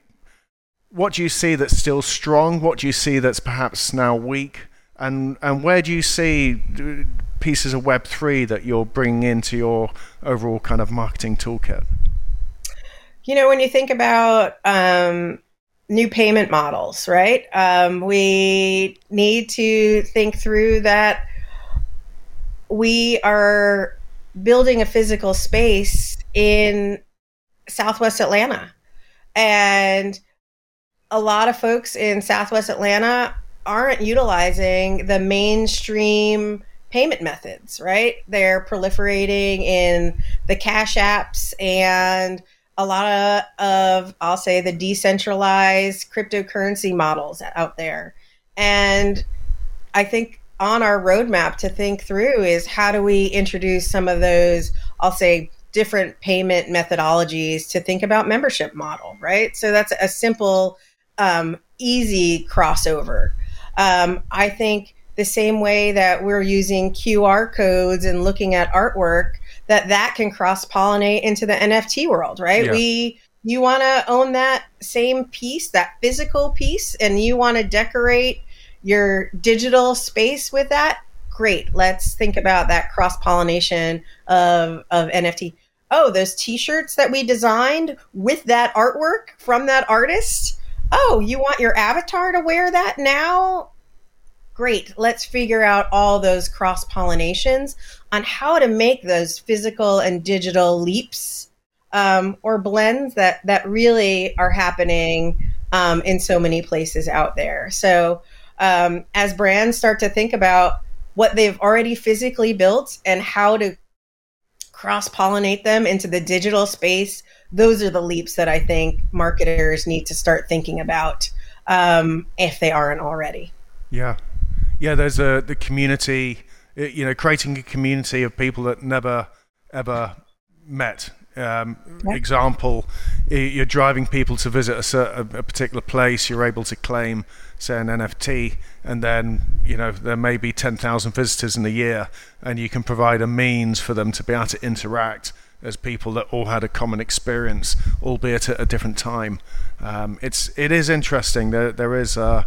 what do you see that's still strong? What do you see that's perhaps now weak? And and where do you see pieces of Web three that you're bringing into your overall kind of marketing toolkit? You know, when you think about um, new payment models, right? Um, we need to think through that we are building a physical space in Southwest Atlanta. And a lot of folks in Southwest Atlanta aren't utilizing the mainstream payment methods, right? They're proliferating in the cash apps and a lot of, of I'll say the decentralized cryptocurrency models out there. And I think on our roadmap to think through is how do we introduce some of those, I'll say, different payment methodologies to think about membership model, right? So that's a simple, um, easy crossover. Um, I think the same way that we're using QR codes and looking at artwork, that that can cross pollinate into the NFT world, right? Yeah. We you want to own that same piece, that physical piece, and you want to decorate your digital space with that. Great. Let's think about that cross pollination of of NFT. Oh, those T-shirts that we designed with that artwork from that artist. Oh, you want your avatar to wear that now? great let's figure out all those cross pollinations on how to make those physical and digital leaps um, or blends that that really are happening um, in so many places out there so um, as brands start to think about what they've already physically built and how to cross pollinate them into the digital space those are the leaps that i think marketers need to start thinking about um, if they aren't already yeah yeah, there's a the community, you know, creating a community of people that never ever met. Um, yeah. Example, you're driving people to visit a, certain, a particular place. You're able to claim, say, an NFT, and then you know there may be 10,000 visitors in a year, and you can provide a means for them to be able to interact as people that all had a common experience, albeit at a different time. Um, it's it is interesting. There there is a,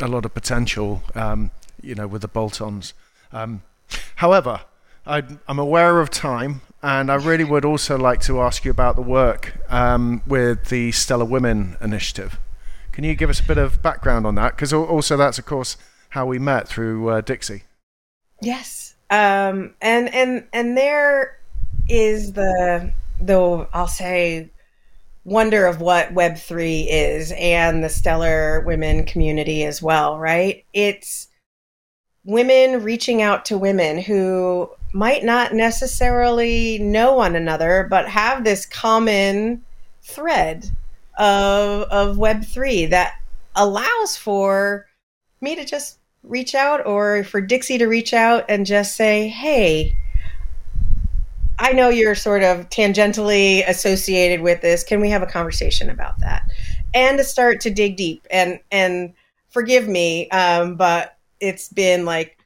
a lot of potential. Um, you know, with the bolt-ons. Um, however, I, am aware of time, and I really would also like to ask you about the work um, with the Stellar Women Initiative. Can you give us a bit of background on that? Because also that's, of course, how we met through uh, Dixie. Yes, um, and and and there is the the I'll say wonder of what Web three is and the stellar women community as well. Right? It's women reaching out to women who might not necessarily know one another, but have this common thread of, of Web3 that allows for me to just reach out or for Dixie to reach out and just say, hey, I know you're sort of tangentially associated with this. Can we have a conversation about that? And to start to dig deep and and forgive me, um, but it's been like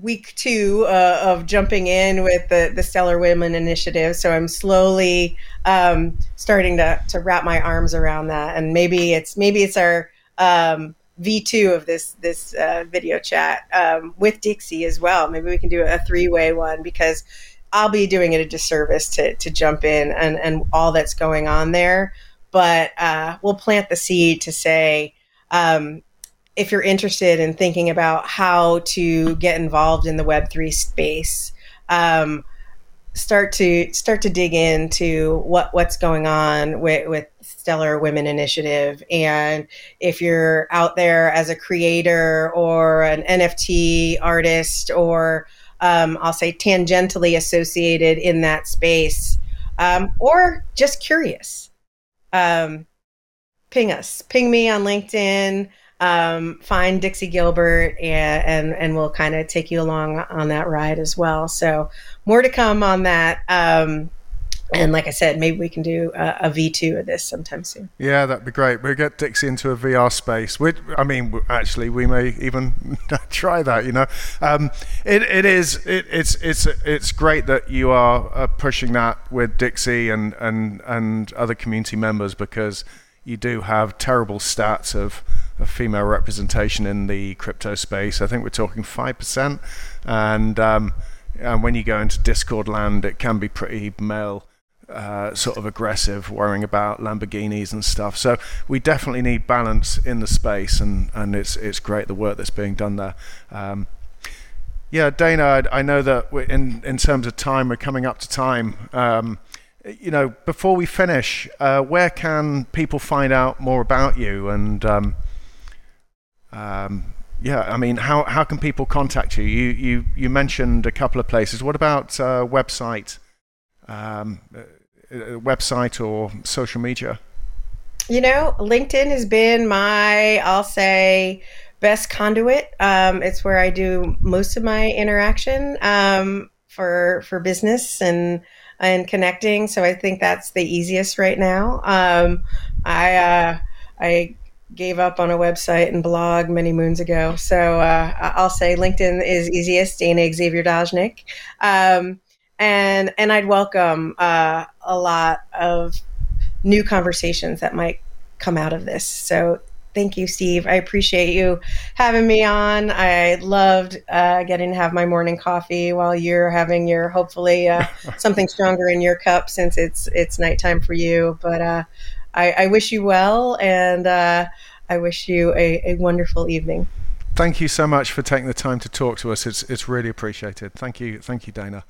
week two uh, of jumping in with the the Stellar Women Initiative. So I'm slowly um, starting to to wrap my arms around that, and maybe it's maybe it's our um, V2 of this this uh, video chat um, with Dixie as well. Maybe we can do a three way one because I'll be doing it a disservice to to jump in and and all that's going on there. But uh, we'll plant the seed to say um, if you're interested in thinking about how to get involved in the Web3 space, um, start to start to dig into what what's going on with, with Stellar Women Initiative, and if you're out there as a creator or an NFT artist, or um, I'll say tangentially associated in that space, um, or just curious, um, ping us, ping me on LinkedIn um, find Dixie Gilbert and and, and we'll kind of take you along on that ride as well. So more to come on that. Um, and like I said, maybe we can do a a V2 of this sometime soon. Yeah, that'd be great. We'll get Dixie into a VR space. I mean, actually, we may even try that. You know, um, it, it is it, it's it's it's great that you are uh, pushing that with Dixie and and and other community members because you do have terrible stats of of female representation in the crypto space. I think we're talking 5%. And, um, and when you go into Discord land, it can be pretty male. Uh, sort of aggressive, worrying about Lamborghinis and stuff. So we definitely need balance in the space, and, and it's it's great the work that's being done there. Um, yeah, Dana, I, I know that in in terms of time, we're coming up to time. Um, you know, before we finish, uh, where can people find out more about you and um, um, yeah, I mean, how, how can people contact you? You you you mentioned a couple of places. What about uh, website, um, uh, uh, website or social media? You know, LinkedIn has been my, I'll say, best conduit. Um, it's where I do most of my interaction um, for for business and and connecting. So I think that's the easiest right now. Um, I uh, I gave up on a website and blog many moons ago. So uh, I'll say LinkedIn is easiest. Dana Xavier Dojnik. Um, and and I'd welcome uh, a lot of new conversations that might come out of this. So thank you, Steve. I appreciate you having me on. I loved uh, getting to have my morning coffee while you're having your hopefully uh, something stronger in your cup since it's it's nighttime for you. But uh, I, I, wish you well, and uh, I wish you a, a wonderful evening. Thank you so much for taking the time to talk to us. It's it's really appreciated. Thank you, thank you, Dana.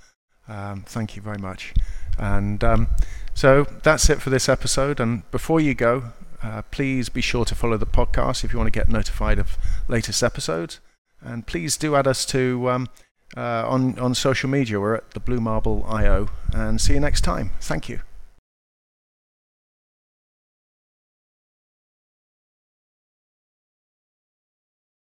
Um, thank you very much. And um, so that's it for this episode. And before you go, uh, please be sure to follow the podcast if you want to get notified of latest episodes. And please do add us to um, uh, on on social media. We're at the Blue Marble IO. And see you next time. Thank you.